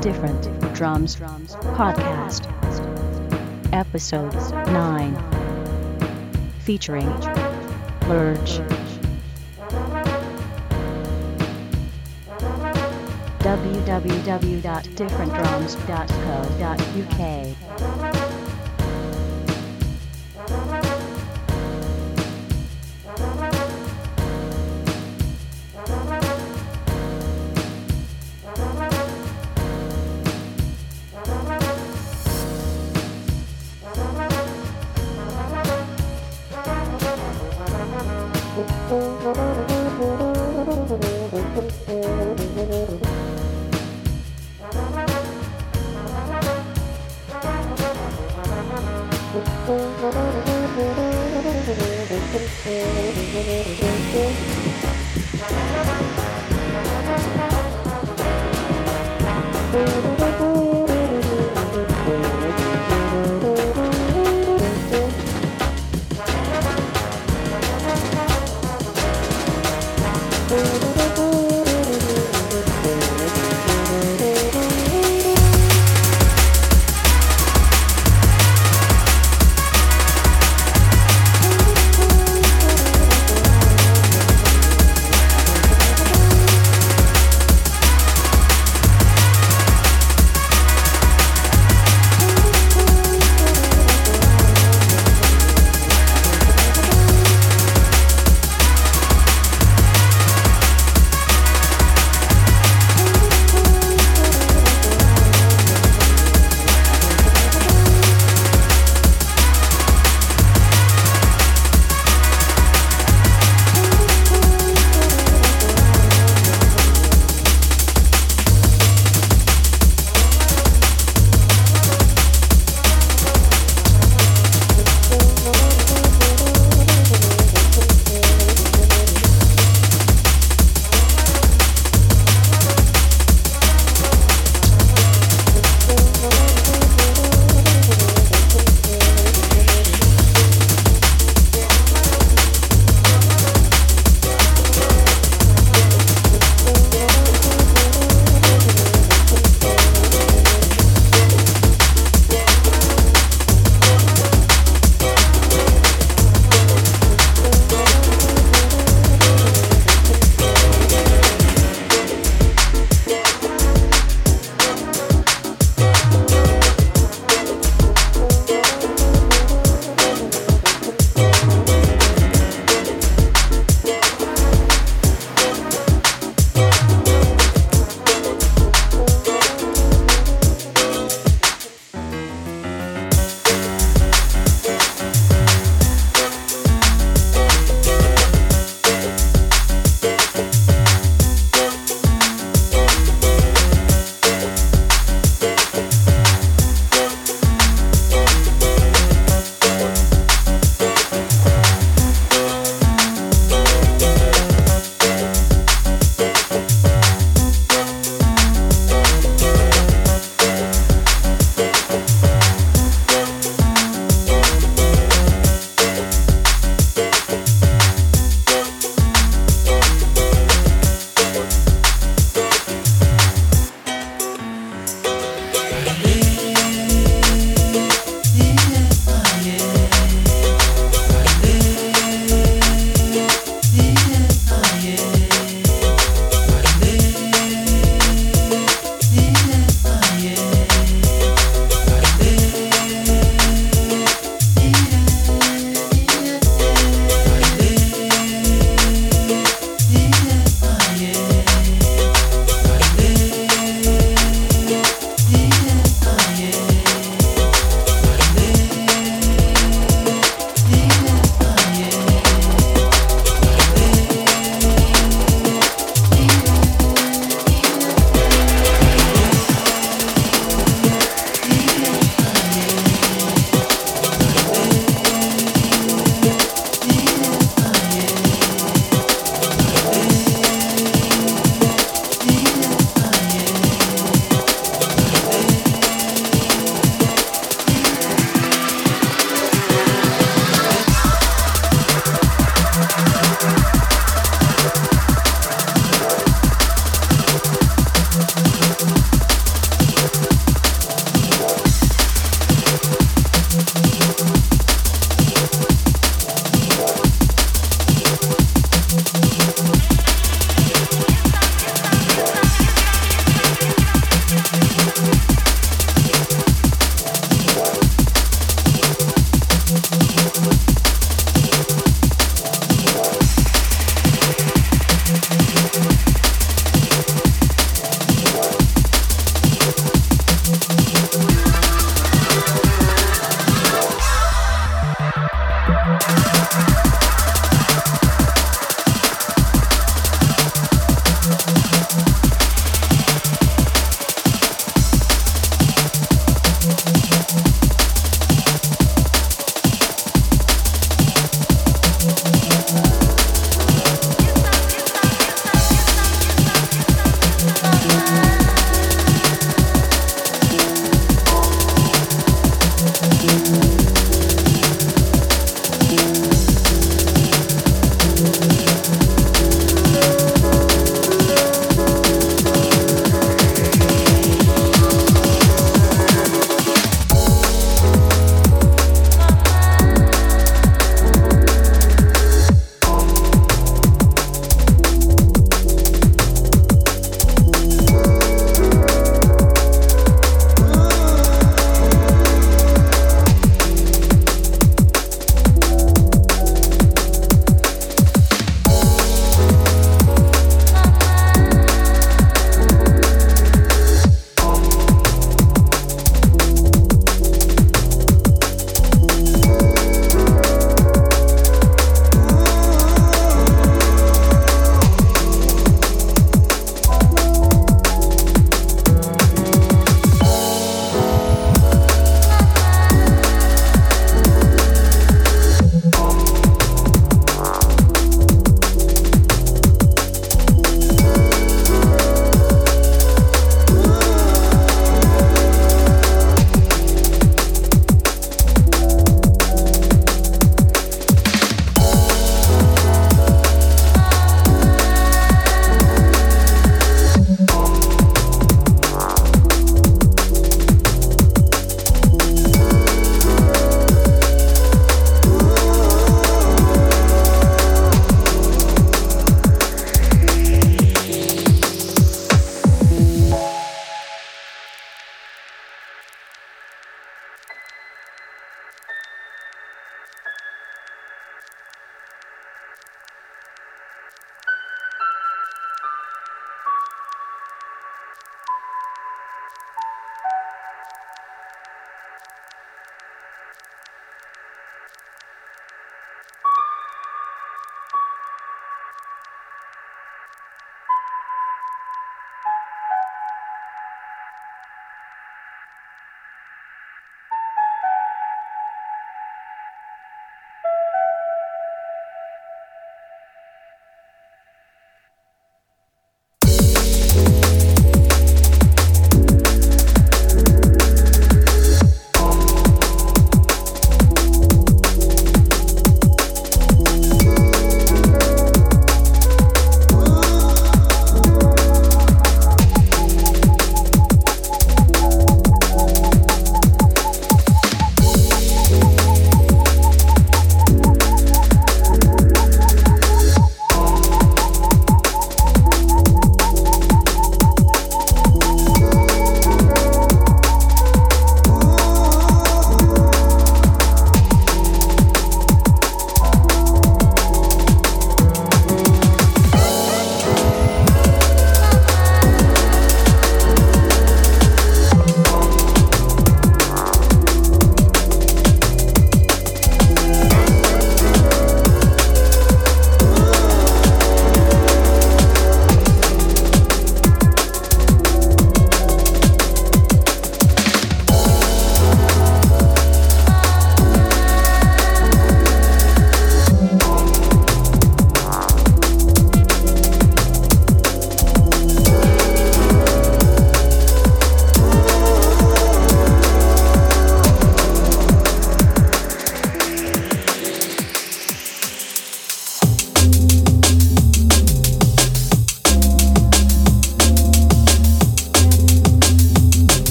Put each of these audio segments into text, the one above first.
Different Drums Podcast, Episode 9, featuring Lurch. www.differentdrums.co.uk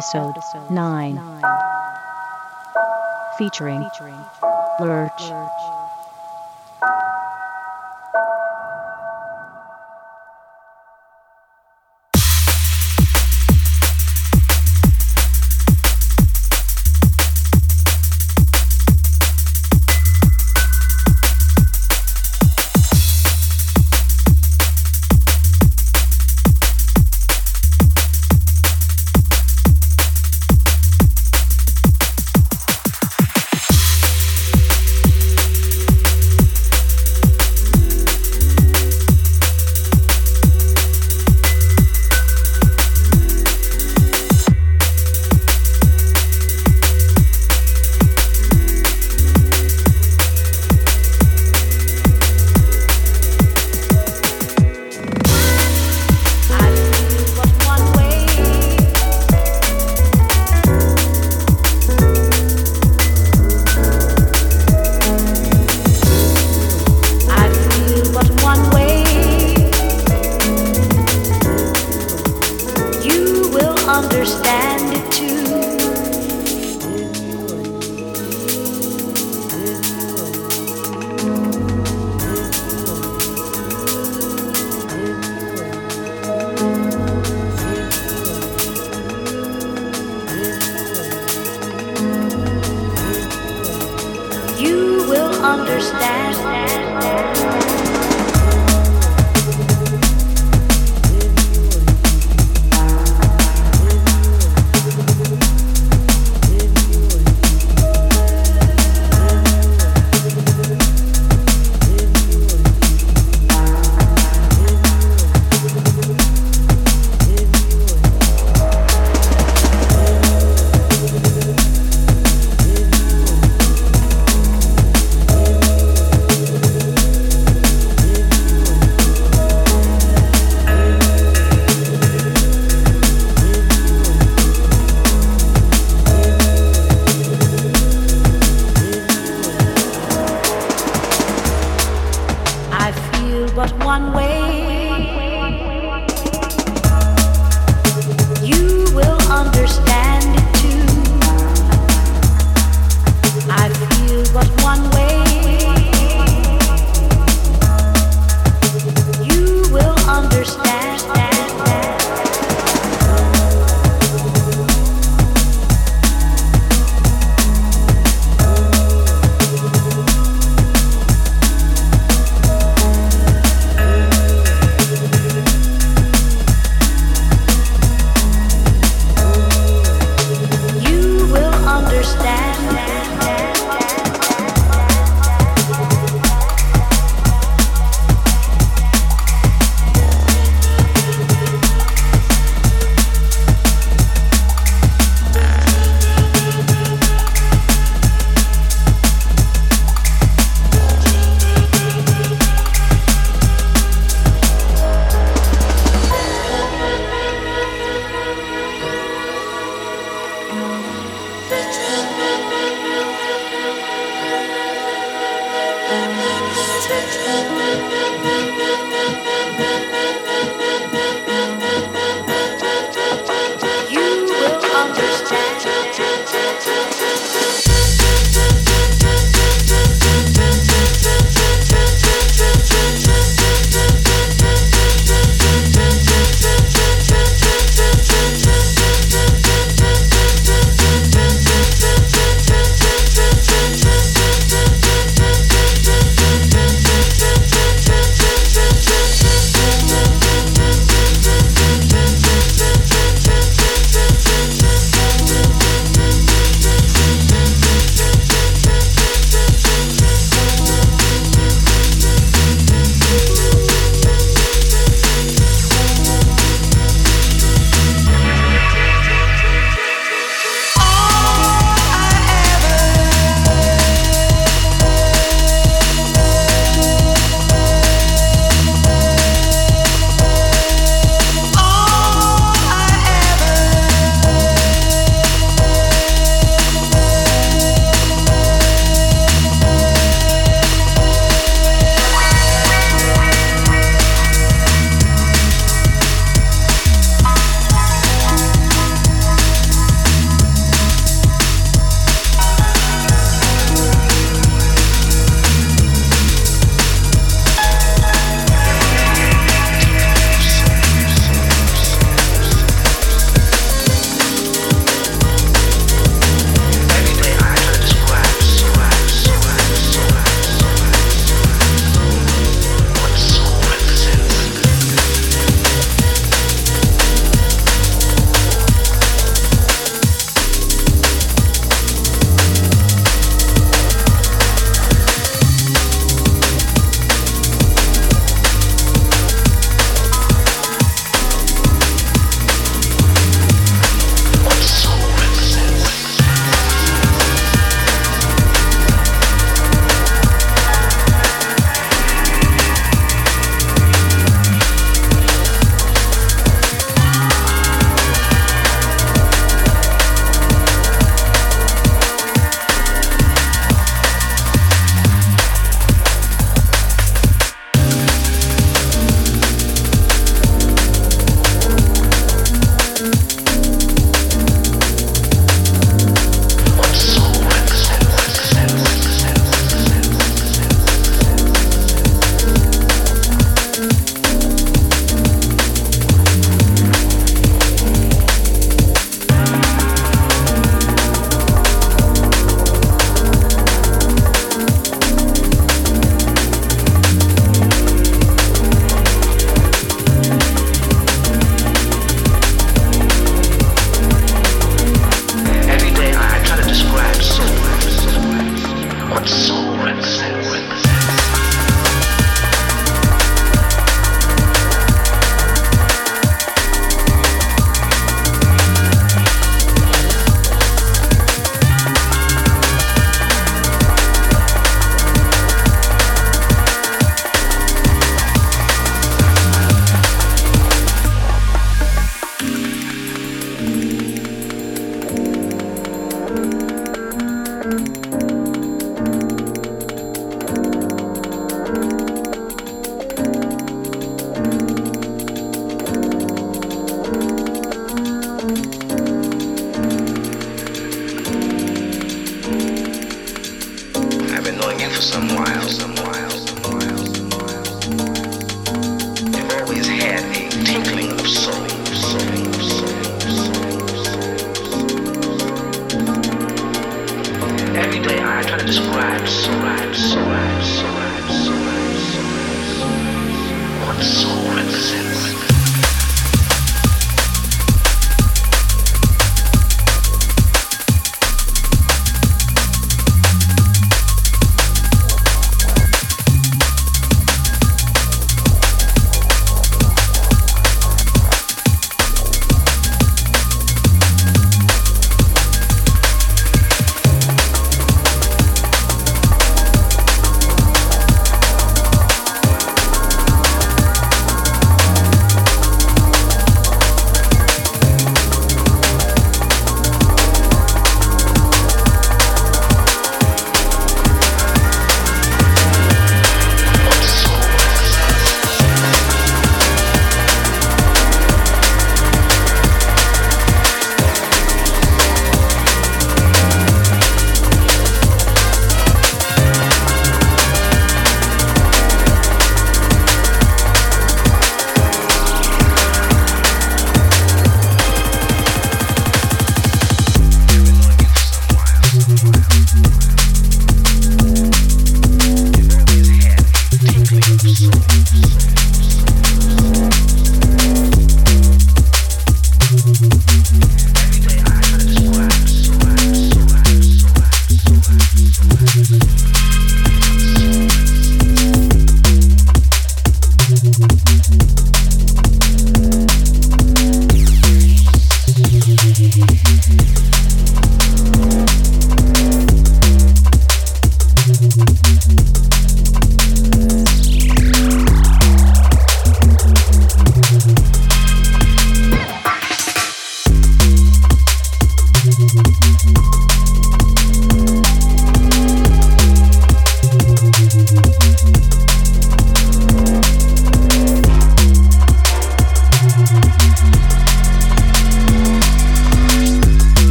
Episode 9, featuring Lurch.